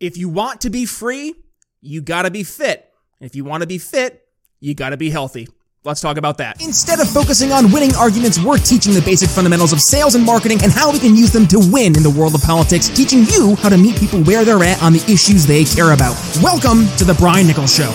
If you want to be free, you gotta be fit. If you wanna be fit, you gotta be healthy. Let's talk about that. Instead of focusing on winning arguments, we're teaching the basic fundamentals of sales and marketing and how we can use them to win in the world of politics, teaching you how to meet people where they're at on the issues they care about. Welcome to The Brian Nichols Show.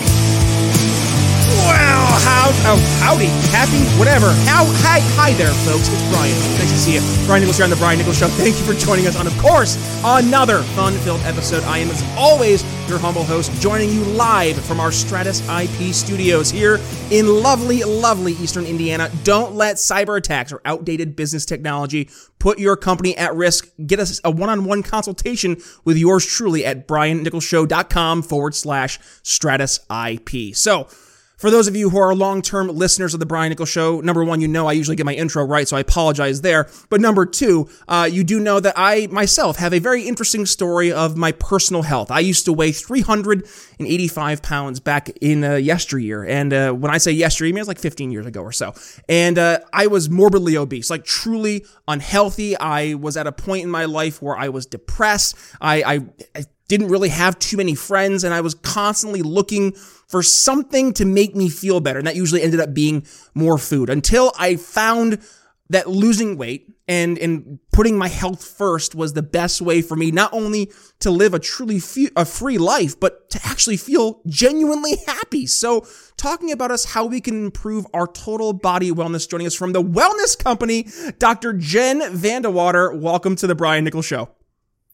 How, oh, howdy, happy, whatever. How, hi, hi there, folks. It's Brian. Nice to see you. Brian Nichols here on the Brian Nichols Show. Thank you for joining us on, of course, another fun-filled episode. I am, as always, your humble host, joining you live from our Stratus IP studios here in lovely, lovely Eastern Indiana. Don't let cyber attacks or outdated business technology put your company at risk. Get us a one-on-one consultation with yours truly at briannicholsshow.com forward slash Stratus IP. So, for those of you who are long-term listeners of the Brian Nichols Show, number one, you know I usually get my intro right, so I apologize there. But number two, uh, you do know that I myself have a very interesting story of my personal health. I used to weigh 385 pounds back in uh, yesteryear, and uh, when I say yesteryear, I mean it was like 15 years ago or so. And uh, I was morbidly obese, like truly unhealthy. I was at a point in my life where I was depressed. I, I, I didn't really have too many friends, and I was constantly looking for something to make me feel better. And that usually ended up being more food until I found that losing weight and, and putting my health first was the best way for me, not only to live a truly fe- a free life, but to actually feel genuinely happy. So talking about us, how we can improve our total body wellness, joining us from the wellness company, Dr. Jen VanDeWater. Welcome to the Brian Nichols Show.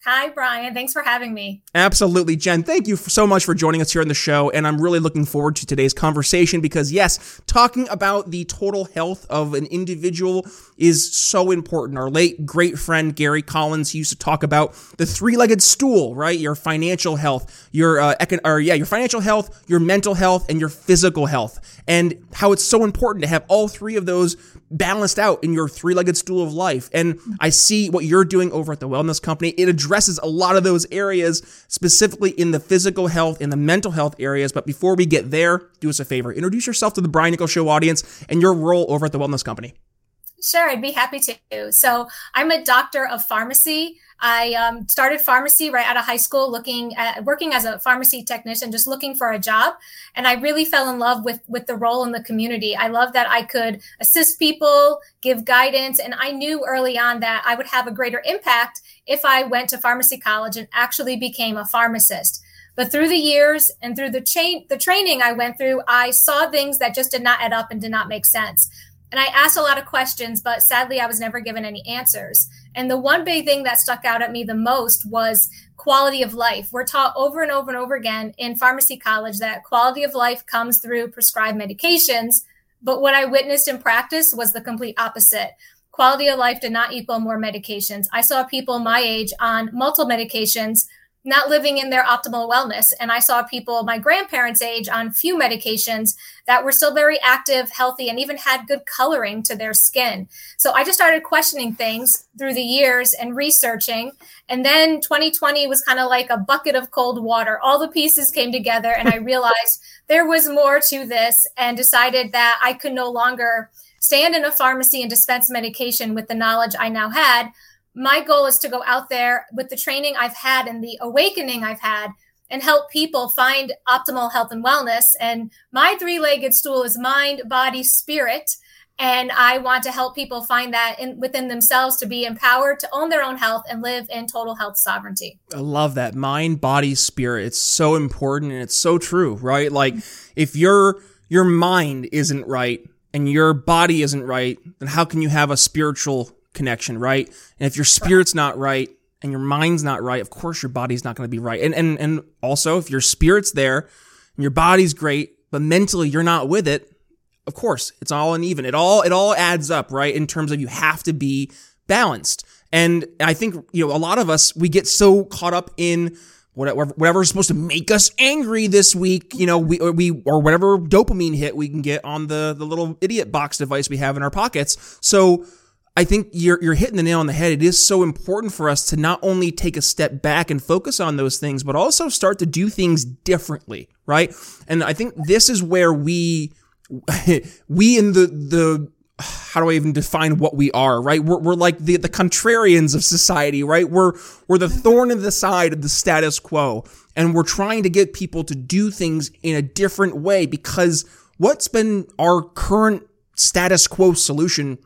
Hi, Brian. Thanks for having me. Absolutely, Jen. Thank you so much for joining us here on the show. And I'm really looking forward to today's conversation because, yes, talking about the total health of an individual is so important. Our late great friend Gary Collins used to talk about the three-legged stool, right? Your financial health, your uh, econ- or yeah, your financial health, your mental health, and your physical health, and how it's so important to have all three of those balanced out in your three-legged stool of life. And I see what you're doing over at the Wellness Company. It addresses a lot of those areas, specifically in the physical health and the mental health areas. But before we get there, do us a favor. Introduce yourself to the Brian Nichols Show audience and your role over at the Wellness Company. Sure, I'd be happy to. So, I'm a doctor of pharmacy. I um, started pharmacy right out of high school, looking at working as a pharmacy technician, just looking for a job, and I really fell in love with with the role in the community. I love that I could assist people, give guidance, and I knew early on that I would have a greater impact if I went to pharmacy college and actually became a pharmacist. But through the years and through the chain, the training I went through, I saw things that just did not add up and did not make sense. And I asked a lot of questions, but sadly, I was never given any answers. And the one big thing that stuck out at me the most was quality of life. We're taught over and over and over again in pharmacy college that quality of life comes through prescribed medications. But what I witnessed in practice was the complete opposite. Quality of life did not equal more medications. I saw people my age on multiple medications not living in their optimal wellness. And I saw people my grandparents' age on few medications that were still very active, healthy, and even had good coloring to their skin. So I just started questioning things through the years and researching. And then 2020 was kind of like a bucket of cold water. All the pieces came together, and I realized there was more to this and decided that I could no longer stand in a pharmacy and dispense medication with the knowledge I now had my goal is to go out there with the training I've had and the awakening I've had and help people find optimal health and wellness. And my three legged stool is mind, body, spirit. And I want to help people find that in, within themselves to be empowered to own their own health and live in total health sovereignty. I love that mind, body, spirit. It's so important and it's so true, right? Like if your your mind isn't right and your body isn't right, then how can you have a spiritual connection, right? And if your spirit's not right and your mind's not right, of course your body's not going to be right. And and and also if your spirit's there and your body's great, but mentally you're not with it, of course, it's all uneven. It all it all adds up, right? In terms of you have to be balanced. And I think, you know, a lot of us we get so caught up in whatever whatever's supposed to make us angry this week, you know, we or we or whatever dopamine hit we can get on the the little idiot box device we have in our pockets. So I think you're you're hitting the nail on the head. It is so important for us to not only take a step back and focus on those things, but also start to do things differently, right? And I think this is where we we in the the how do I even define what we are, right? We're, we're like the, the contrarians of society, right? We're, we're the thorn in the side of the status quo. and we're trying to get people to do things in a different way because what's been our current status quo solution,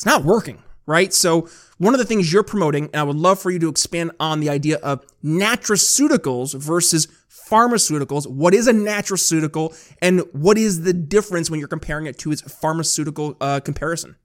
it's not working, right? So one of the things you're promoting, and I would love for you to expand on the idea of nutraceuticals versus pharmaceuticals. What is a nutraceutical and what is the difference when you're comparing it to its pharmaceutical uh, comparison?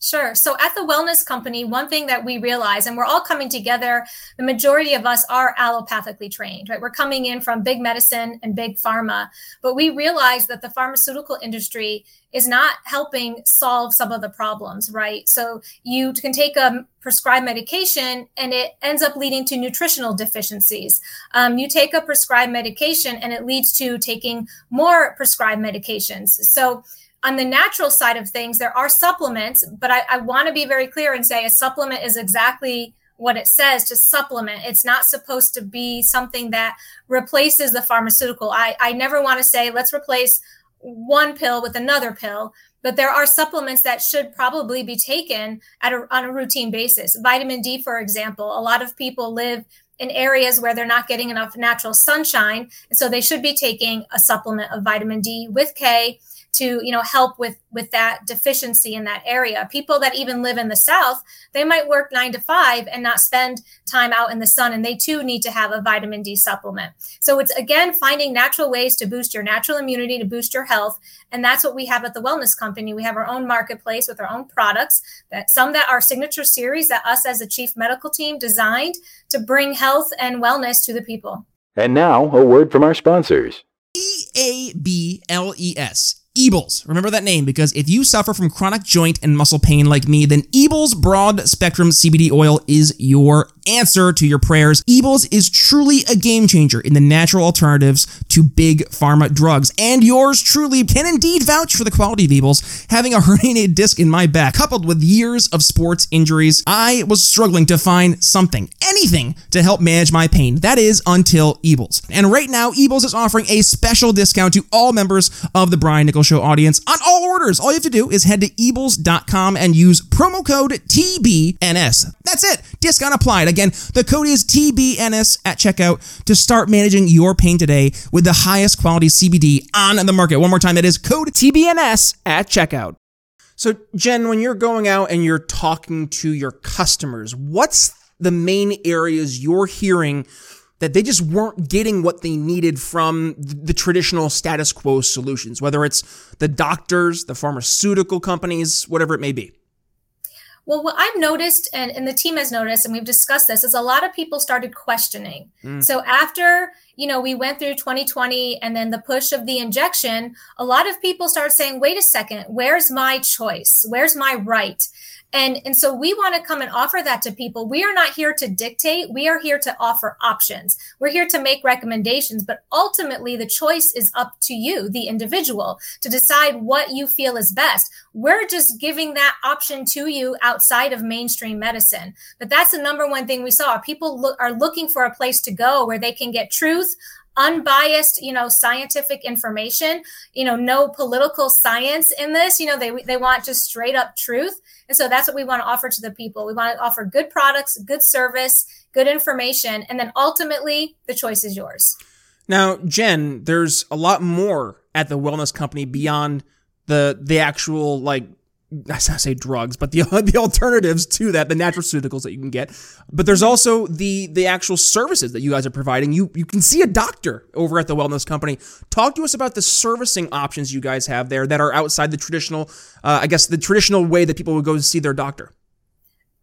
Sure. So at the Wellness Company, one thing that we realize, and we're all coming together, the majority of us are allopathically trained, right? We're coming in from big medicine and big pharma, but we realize that the pharmaceutical industry is not helping solve some of the problems, right? So you can take a prescribed medication and it ends up leading to nutritional deficiencies. Um, you take a prescribed medication and it leads to taking more prescribed medications. So on the natural side of things, there are supplements, but I, I want to be very clear and say a supplement is exactly what it says to supplement. It's not supposed to be something that replaces the pharmaceutical. I, I never want to say, let's replace one pill with another pill, but there are supplements that should probably be taken at a, on a routine basis. Vitamin D, for example, a lot of people live in areas where they're not getting enough natural sunshine. And so they should be taking a supplement of vitamin D with K to you know help with with that deficiency in that area. People that even live in the south they might work 9 to 5 and not spend time out in the sun and they too need to have a vitamin D supplement. So it's again finding natural ways to boost your natural immunity to boost your health and that's what we have at the wellness company. We have our own marketplace with our own products that some that are signature series that us as a chief medical team designed to bring health and wellness to the people. And now a word from our sponsors. E A B L E S Ebles. Remember that name because if you suffer from chronic joint and muscle pain like me, then Ebles Broad Spectrum CBD Oil is your answer to your prayers. Ebles is truly a game changer in the natural alternatives to big pharma drugs. And yours truly can indeed vouch for the quality of Ebles. Having a herniated disc in my back, coupled with years of sports injuries, I was struggling to find something, anything, to help manage my pain. That is until Ebles. And right now, Ebles is offering a special discount to all members of the Brian Nichols Show audience on all orders. All you have to do is head to ebles.com and use promo code TBNS. That's it. Discount applied. Again, the code is TBNS at checkout to start managing your pain today with the highest quality CBD on the market. One more time, that is code TBNS at checkout. So, Jen, when you're going out and you're talking to your customers, what's the main areas you're hearing that they just weren't getting what they needed from the traditional status quo solutions, whether it's the doctors, the pharmaceutical companies, whatever it may be? Well, what I've noticed, and, and the team has noticed, and we've discussed this, is a lot of people started questioning. Mm. So after you know we went through 2020 and then the push of the injection, a lot of people started saying, "Wait a second, where's my choice? Where's my right?" And, and so we want to come and offer that to people. We are not here to dictate. We are here to offer options. We're here to make recommendations, but ultimately the choice is up to you, the individual, to decide what you feel is best. We're just giving that option to you outside of mainstream medicine. But that's the number one thing we saw. People are looking for a place to go where they can get truth, unbiased you know scientific information you know no political science in this you know they they want just straight up truth. And so that's what we want to offer to the people. We want to offer good products good service good information and then ultimately the choice is yours. Now jen there's a lot more at the wellness company beyond the the actual like I say drugs, but the the alternatives to that, the nutraceuticals that you can get. But there's also the the actual services that you guys are providing. You you can see a doctor over at the wellness company. Talk to us about the servicing options you guys have there that are outside the traditional, uh, I guess, the traditional way that people would go to see their doctor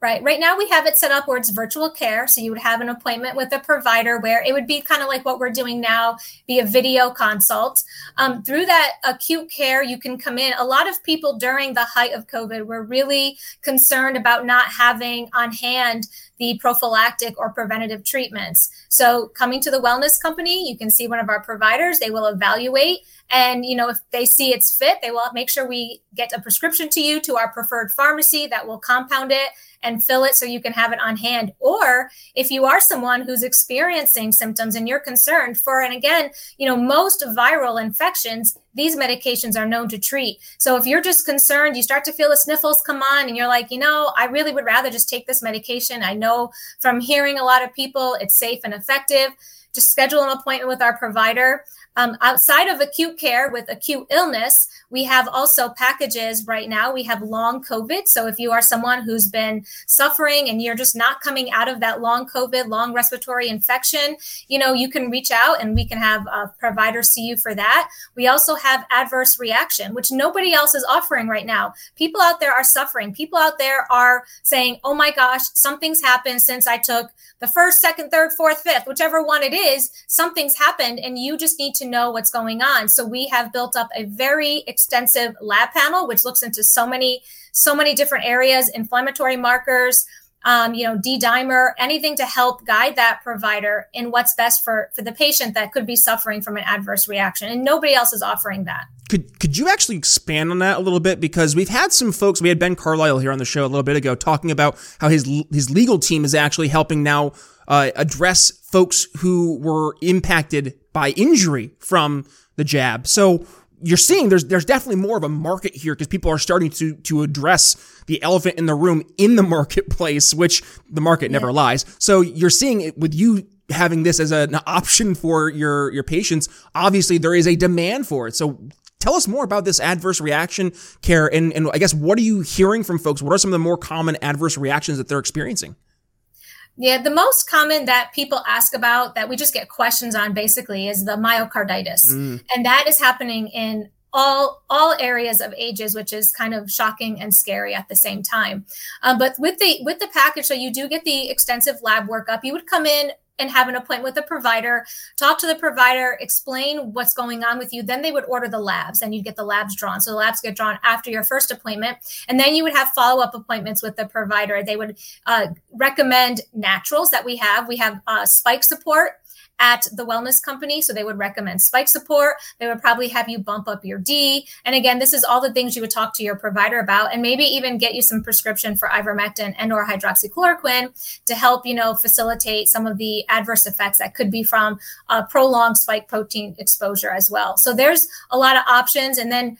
right? Right now we have it set up where it's virtual care. So you would have an appointment with a provider where it would be kind of like what we're doing now, be a video consult. Um, through that acute care, you can come in. A lot of people during the height of COVID were really concerned about not having on hand the prophylactic or preventative treatments. So coming to the wellness company, you can see one of our providers. They will evaluate and, you know, if they see it's fit, they will make sure we get a prescription to you to our preferred pharmacy that will compound it and fill it so you can have it on hand. Or if you are someone who's experiencing symptoms and you're concerned for, and again, you know, most viral infections, these medications are known to treat. So if you're just concerned, you start to feel the sniffles come on and you're like, you know, I really would rather just take this medication. I know from hearing a lot of people it's safe and effective just schedule an appointment with our provider. Um, outside of acute care with acute illness, we have also packages right now. We have long COVID. So if you are someone who's been suffering and you're just not coming out of that long COVID, long respiratory infection, you know, you can reach out and we can have a provider see you for that. We also have adverse reaction, which nobody else is offering right now. People out there are suffering. People out there are saying, oh my gosh, something's happened since I took the first, second, third, fourth, fifth, whichever one it is, something's happened and you just need to know what's going on. So we have built up a very extensive lab panel, which looks into so many, so many different areas, inflammatory markers, um, you know, D dimer, anything to help guide that provider in what's best for for the patient that could be suffering from an adverse reaction. And nobody else is offering that. Could could you actually expand on that a little bit? Because we've had some folks. We had Ben Carlisle here on the show a little bit ago talking about how his his legal team is actually helping now uh, address folks who were impacted by injury from the jab. So you're seeing there's there's definitely more of a market here because people are starting to to address the elephant in the room in the marketplace, which the market yeah. never lies. So you're seeing it with you having this as an option for your your patients. Obviously, there is a demand for it. So tell us more about this adverse reaction care and and I guess what are you hearing from folks? What are some of the more common adverse reactions that they're experiencing? Yeah, the most common that people ask about that we just get questions on basically is the myocarditis. Mm. And that is happening in all all areas of ages, which is kind of shocking and scary at the same time. Um, but with the with the package, so you do get the extensive lab workup. You would come in and have an appointment with the provider, talk to the provider, explain what's going on with you. Then they would order the labs and you'd get the labs drawn. So the labs get drawn after your first appointment. And then you would have follow up appointments with the provider. They would uh, recommend naturals that we have. We have uh, spike support at the wellness company. So they would recommend spike support. They would probably have you bump up your D. And again, this is all the things you would talk to your provider about and maybe even get you some prescription for ivermectin and or hydroxychloroquine to help, you know, facilitate some of the adverse effects that could be from prolonged spike protein exposure as well. So there's a lot of options. And then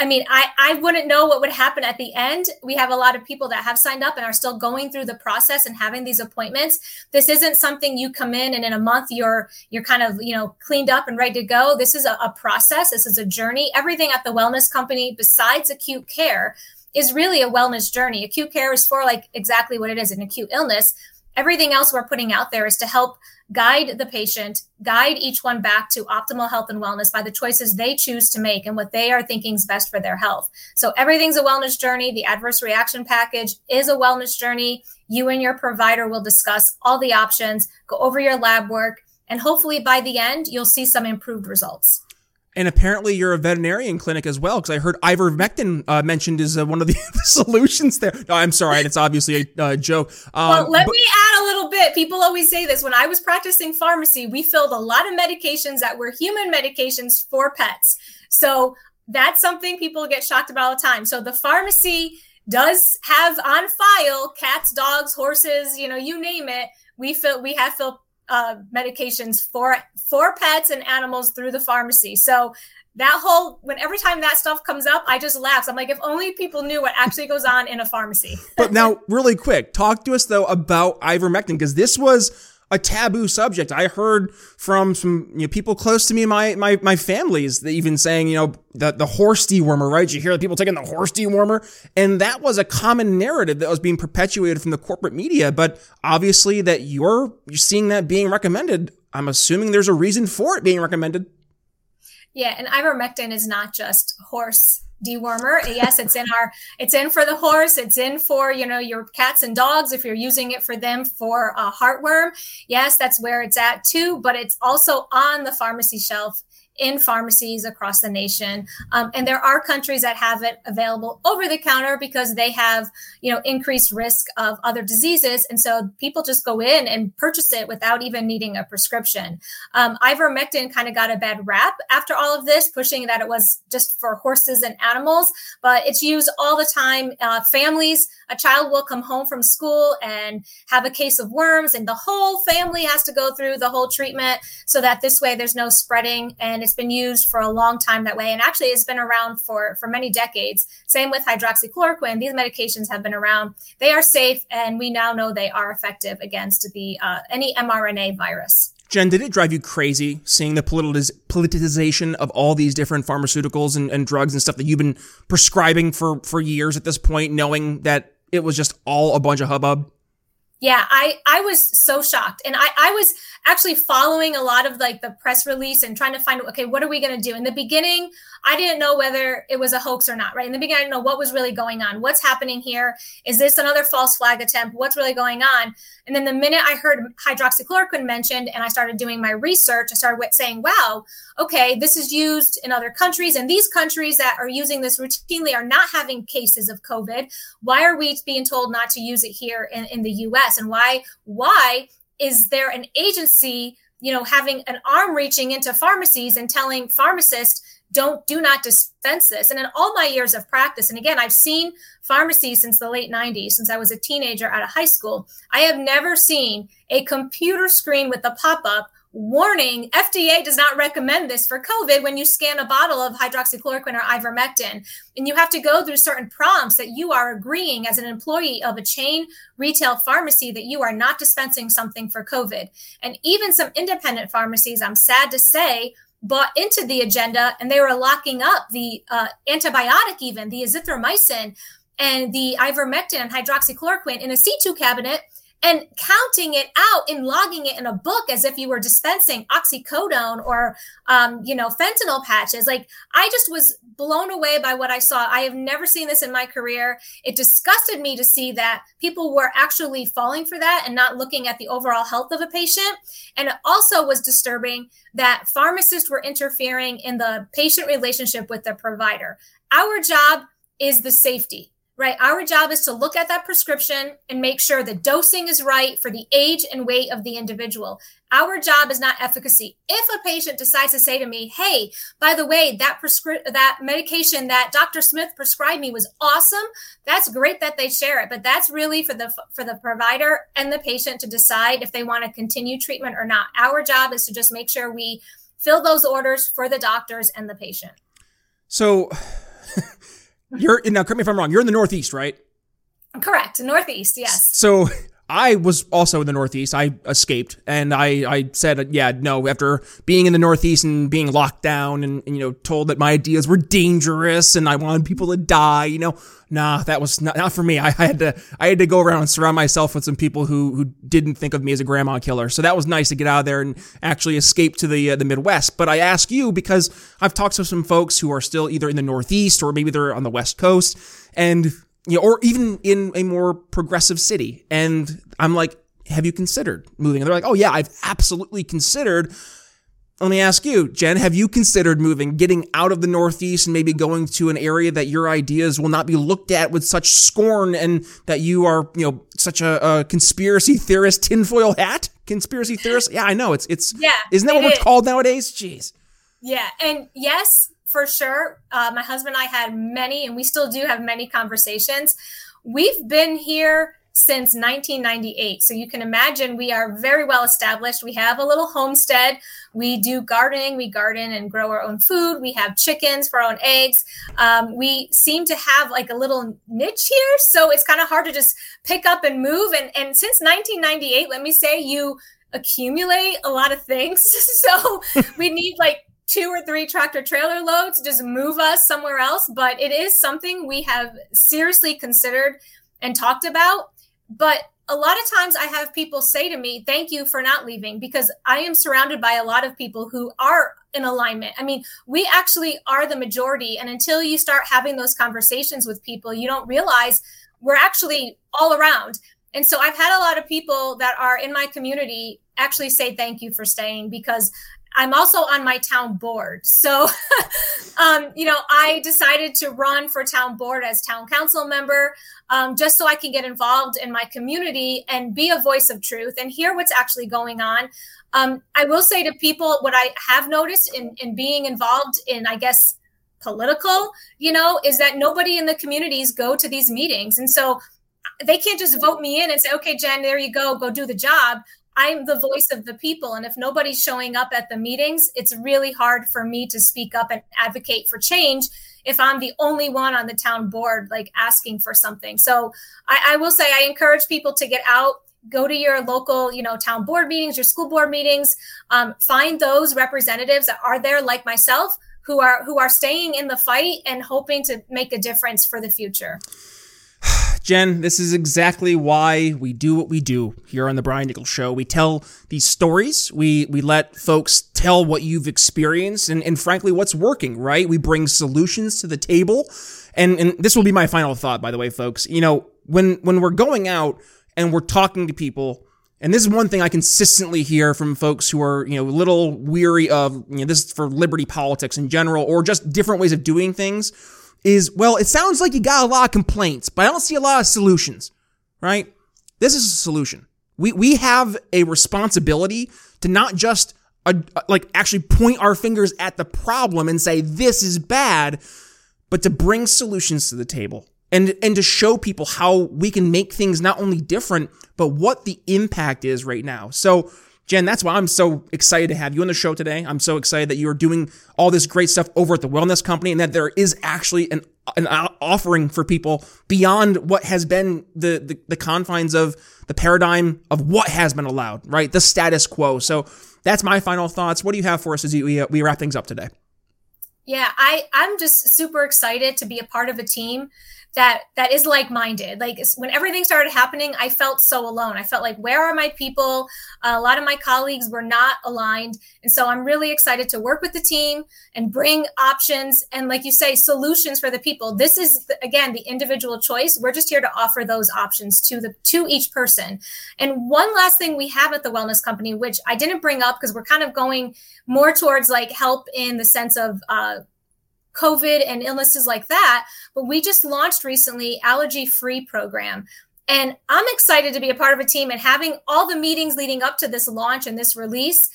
I mean, I, I wouldn't know what would happen at the end. We have a lot of people that have signed up and are still going through the process and having these appointments. This isn't something you come in and in a month you're you're kind of you know cleaned up and ready to go. This is a, a process. This is a journey. Everything at the wellness company, besides acute care, is really a wellness journey. Acute care is for like exactly what it is an acute illness. Everything else we're putting out there is to help guide the patient, guide each one back to optimal health and wellness by the choices they choose to make and what they are thinking is best for their health. So everything's a wellness journey. The adverse reaction package is a wellness journey. You and your provider will discuss all the options, go over your lab work, and hopefully by the end, you'll see some improved results. And apparently, you're a veterinarian clinic as well, because I heard ivermectin uh, mentioned as uh, one of the, solutions there. No, I'm sorry, it's obviously a uh, joke. Um, well, let but- me add a little bit. People always say this. When I was practicing pharmacy, we filled a lot of medications that were human medications for pets. So that's something people get shocked about all the time. So the pharmacy does have on file cats, dogs, horses, you know, you name it. We fill we have filled uh, medications for for pets and animals through the pharmacy. So that whole when every time that stuff comes up, I just laugh. I'm like, if only people knew what actually goes on in a pharmacy. but now, really quick, talk to us though about ivermectin because this was a taboo subject. I heard from some you know, people close to me, my my my families, even saying, you know, the the horse dewormer, right? You hear people taking the horse dewormer, and that was a common narrative that was being perpetuated from the corporate media. But obviously, that you're you're seeing that being recommended. I'm assuming there's a reason for it being recommended. Yeah, and ivermectin is not just horse dewormer. Yes, it's in our it's in for the horse, it's in for, you know, your cats and dogs if you're using it for them for a heartworm. Yes, that's where it's at too, but it's also on the pharmacy shelf in pharmacies across the nation. Um, and there are countries that have it available over the counter because they have, you know, increased risk of other diseases. And so people just go in and purchase it without even needing a prescription. Um, ivermectin kind of got a bad rap after all of this, pushing that it was just for horses and animals, but it's used all the time. Uh, families, a child will come home from school and have a case of worms, and the whole family has to go through the whole treatment so that this way there's no spreading and it's been used for a long time that way. And actually, it's been around for, for many decades. Same with hydroxychloroquine. These medications have been around. They are safe, and we now know they are effective against the uh, any mRNA virus. Jen, did it drive you crazy seeing the politiz- politicization of all these different pharmaceuticals and, and drugs and stuff that you've been prescribing for, for years at this point, knowing that it was just all a bunch of hubbub? Yeah, I I was so shocked, and I I was actually following a lot of like the press release and trying to find okay what are we going to do? In the beginning i didn't know whether it was a hoax or not right? In the beginning i didn't know what was really going on. What's happening here? Is this another false flag attempt? What's really going on? And then the minute i heard hydroxychloroquine mentioned and i started doing my research i started saying wow okay this is used in other countries and these countries that are using this routinely are not having cases of covid. Why are we being told not to use it here in, in the us and why why is there an agency you know having an arm reaching into pharmacies and telling pharmacists don't do not dispense this. And in all my years of practice and again i've seen pharmacies since the late 90s since i was a teenager out of high school i have never seen a computer screen with a pop-up warning FDA does not recommend this for COVID when you scan a bottle of hydroxychloroquine or ivermectin. And you have to go through certain prompts that you are agreeing as an employee of a chain retail pharmacy that you are not dispensing something for COVID. And even some independent pharmacies, I'm sad to say, bought into the agenda and they were locking up the uh, antibiotic, even the azithromycin and the ivermectin and hydroxychloroquine in a C2 cabinet and counting it out and logging it in a book as if you were dispensing oxycodone or um, you know fentanyl patches. Like i just was blown away by what i saw. I have never seen this in my career. It disgusted me to see that people were actually falling for that and not looking at the overall health of a patient. And it also was disturbing that pharmacists were interfering in the patient relationship with the provider. Our job is the safety right? Our job is to look at that prescription and make sure the dosing is right for the age and weight of the individual. Our job is not efficacy. If a patient decides to say to me, "Hey, by the way, that prescri- that medication that Dr. Smith prescribed me was awesome," that's great that they share it, but that's really for the for the provider and the patient to decide if they want to continue treatment or not. Our job is to just make sure we fill those orders for the doctors and the patient. So You're now. Correct me if I'm wrong. You're in the Northeast, right? Correct, Northeast. Yes. So I was also in the Northeast. I escaped, and I, I said, yeah, no. After being in the Northeast and being locked down, and, and, you know, told that my ideas were dangerous and I wanted people to die, you know, nah, that was not, not for me. I, I had to, I had to go around and surround myself with some people who who didn't think of me as a grandma killer. So that was nice to get out of there and actually escape to the uh, the Midwest. But I ask you because I've talked to some folks who are still either in the Northeast or maybe they're on the West Coast, and you know, or even in a more progressive city. And I'm like, have you considered moving? And they're like, oh yeah, I've absolutely considered. Let me ask you, Jen, have you considered moving, getting out of the Northeast and maybe going to an area that your ideas will not be looked at with such scorn and that you are, you know, such a, a conspiracy theorist tinfoil hat? Conspiracy theorist? Yeah, I know. It's, it's, yeah. Isn't that what we're called nowadays? Jeez. Yeah. And yes, for sure. Uh, my husband and I had many, and we still do have many conversations. We've been here since 1998. So you can imagine we are very well established. We have a little homestead. We do gardening. We garden and grow our own food. We have chickens for our own eggs. Um, we seem to have like a little niche here. So it's kind of hard to just pick up and move. And, and since 1998, let me say you accumulate a lot of things. so we need like two or three tractor trailer loads just move us somewhere else but it is something we have seriously considered and talked about. But a lot of times i have people say to me thank you for not leaving because i am surrounded by a lot of people who are in alignment. I mean we actually are the majority and until you start having those conversations with people you don't realize we're actually all around. And so i've had a lot of people that are in my community actually say thank you for staying because I'm also on my town board. So, um, you know, I decided to run for town board as town council member um, just so I can get involved in my community and be a voice of truth and hear what's actually going on. Um, I will say to people what I have noticed in, in being involved in, I guess, political, you know, is that nobody in the communities go to these meetings. And so they can't just vote me in and say, okay, Jen, there you go, go do the job. I'm the voice of the people. And if nobody's showing up at the meetings, it's really hard for me to speak up and advocate for change if I'm the only one on the town board, like asking for something. So I, I will say I encourage people to get out, go to your local, you know, town board meetings, your school board meetings, um, find those representatives that are there like myself who are who are staying in the fight and hoping to make a difference for the future. Jen, this is exactly why we do what we do here on the Brian Nichols Show. We tell these stories. We we let folks tell what you've experienced and, and frankly what's working, right? We bring solutions to the table. And and this will be my final thought, by the way, folks. You know, when when we're going out and we're talking to people, and this is one thing I consistently hear from folks who are, you know, a little weary of, you know, this is for liberty politics in general, or just different ways of doing things is, well, it sounds like you got a lot of complaints, but I don't see a lot of solutions, right? This is a solution. We, we have a responsibility to not just uh, like actually point our fingers at the problem and say, this is bad, but to bring solutions to the table and, and to show people how we can make things not only different, but what the impact is right now. So, Jen, that's why I'm so excited to have you on the show today. I'm so excited that you are doing all this great stuff over at the Wellness Company and that there is actually an an offering for people beyond what has been the, the, the confines of the paradigm of what has been allowed, right? The status quo. So that's my final thoughts. What do you have for us as we, we wrap things up today? Yeah, I, I'm just super excited to be a part of a team that that is like-minded. Like when everything started happening i felt so alone. I felt like where are my people? Uh, a lot of my colleagues were not aligned. And so i'm really excited to work with the team and bring options and like you say solutions for the people. This is again the individual choice. We're just here to offer those options to the to each person. And one last thing we have at the wellness company which i didn't bring up because we're kind of going more towards like help in the sense of uh, COVID and illnesses like that. But we just launched recently allergy free program. And I'm excited to be a part of a team and having all the meetings leading up to this launch and this release.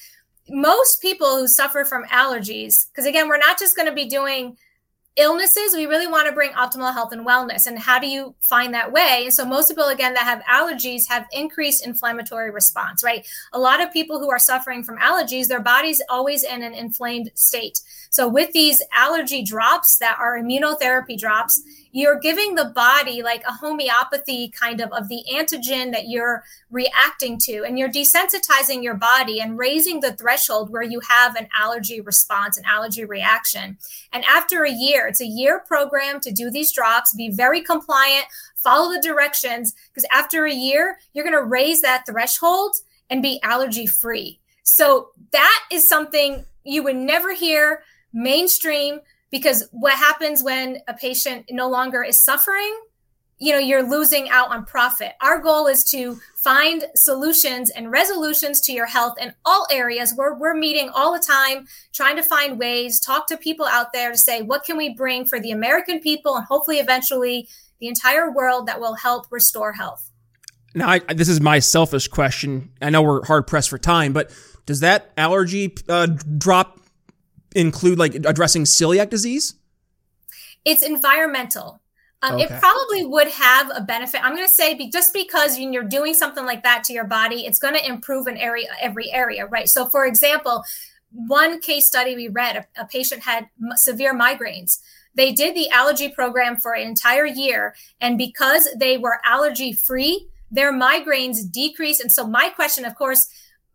Most people who suffer from allergies, because again, we're not just going to be doing illnesses, we really want to bring optimal health and wellness. And how do you find that way? And so, most people, again, that have allergies have increased inflammatory response, right? A lot of people who are suffering from allergies, their body's always in an inflamed state. So, with these allergy drops that are immunotherapy drops, you're giving the body like a homeopathy kind of of the antigen that you're reacting to and you're desensitizing your body and raising the threshold where you have an allergy response an allergy reaction. And after a year it's a year program to do these drops be very compliant follow the directions because after a year you're going to raise that threshold and be allergy free. So that is something you would never hear mainstream because what happens when a patient no longer is suffering you know you're losing out on profit. Our goal is to find solutions and resolutions to your health in all areas where we're meeting all the time trying to find ways talk to people out there to say what can we bring for the american people and hopefully eventually the entire world that will help restore health? Now I, this is my selfish question. I know we're hard pressed for time but does that allergy uh, drop include like addressing celiac disease? It's environmental. Um, okay. It probably would have a benefit. I'm going to say be, just because you're doing something like that to your body, it's going to improve an area, every area, right? So, for example, one case study we read, a, a patient had m- severe migraines. They did the allergy program for an entire year, and because they were allergy free, their migraines decreased. And so, my question, of course,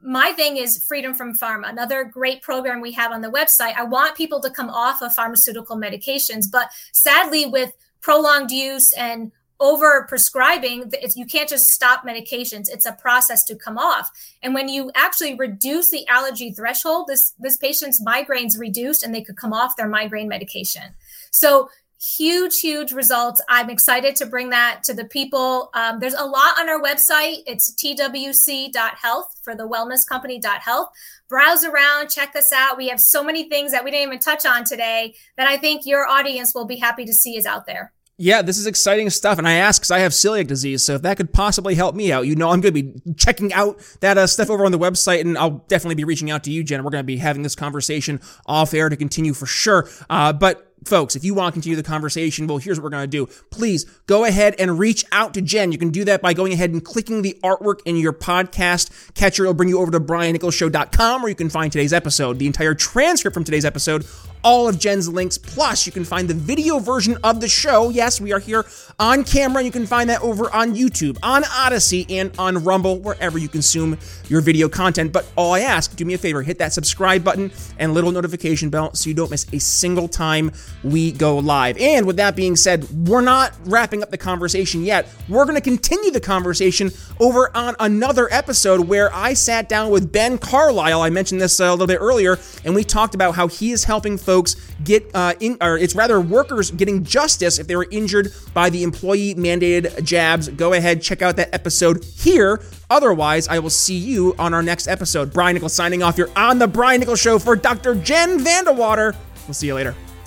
my thing is freedom from pharma another great program we have on the website. I want people to come off of pharmaceutical medications but sadly with prolonged use and over prescribing you can't just stop medications. It's a process to come off. And when you actually reduce the allergy threshold this this patient's migraines reduced and they could come off their migraine medication. So huge, huge results. I'm excited to bring that to the people. Um, there's a lot on our website. It's twc.health for the wellness company.health. Browse around, check us out. We have so many things that we didn't even touch on today that I think your audience will be happy to see is out there. Yeah, this is exciting stuff. And I ask because I have celiac disease. So if that could possibly help me out, you know, I'm going to be checking out that uh, stuff over on the website and I'll definitely be reaching out to you, Jen. We're going to be having this conversation off air to continue for sure. Uh, but folks, if you want to continue the conversation, well, here's what we're going to do. Please go ahead and reach out to Jen. You can do that by going ahead and clicking the artwork in your podcast catcher. It'll bring you over to briannicholsshow.com where you can find today's episode, the entire transcript from today's episode all of Jen's links. Plus, you can find the video version of the show. Yes, we are here on camera. You can find that over on YouTube, on Odysee, and on Rumble, wherever you consume your video content. But all I ask, do me a favor, hit that subscribe button and little notification bell so you don't miss a single time we go live. And with that being said, we're not wrapping up the conversation yet. We're going to continue the conversation over on another episode where I sat down with Ben Carlisle. I mentioned this uh, a little bit earlier, and we talked about how he is helping folks get uh, in, or it's rather workers getting justice if they were injured by the employee mandated jabs. Go ahead, check out that episode here. Otherwise, I will see you on our next episode. Brian Nichols signing off. You're on the Brian Nichols Show for Dr. Jen VanDeWater. We'll see you later.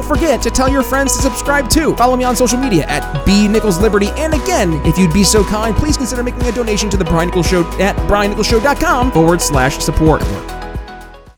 don't forget to tell your friends to subscribe too. Follow me on social media at B Nichols Liberty. And again, if you'd be so kind, please consider making a donation to the Brian Nichols Show at briannicholsshow.com forward slash support.